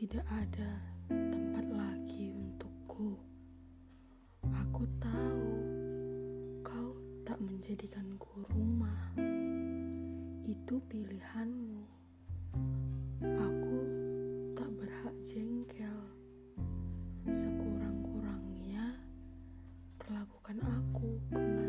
tidak ada tempat lagi untukku. Aku tahu kau tak menjadikanku rumah. Itu pilihanmu. Aku tak berhak jengkel. Sekurang-kurangnya, perlakukan aku kembali.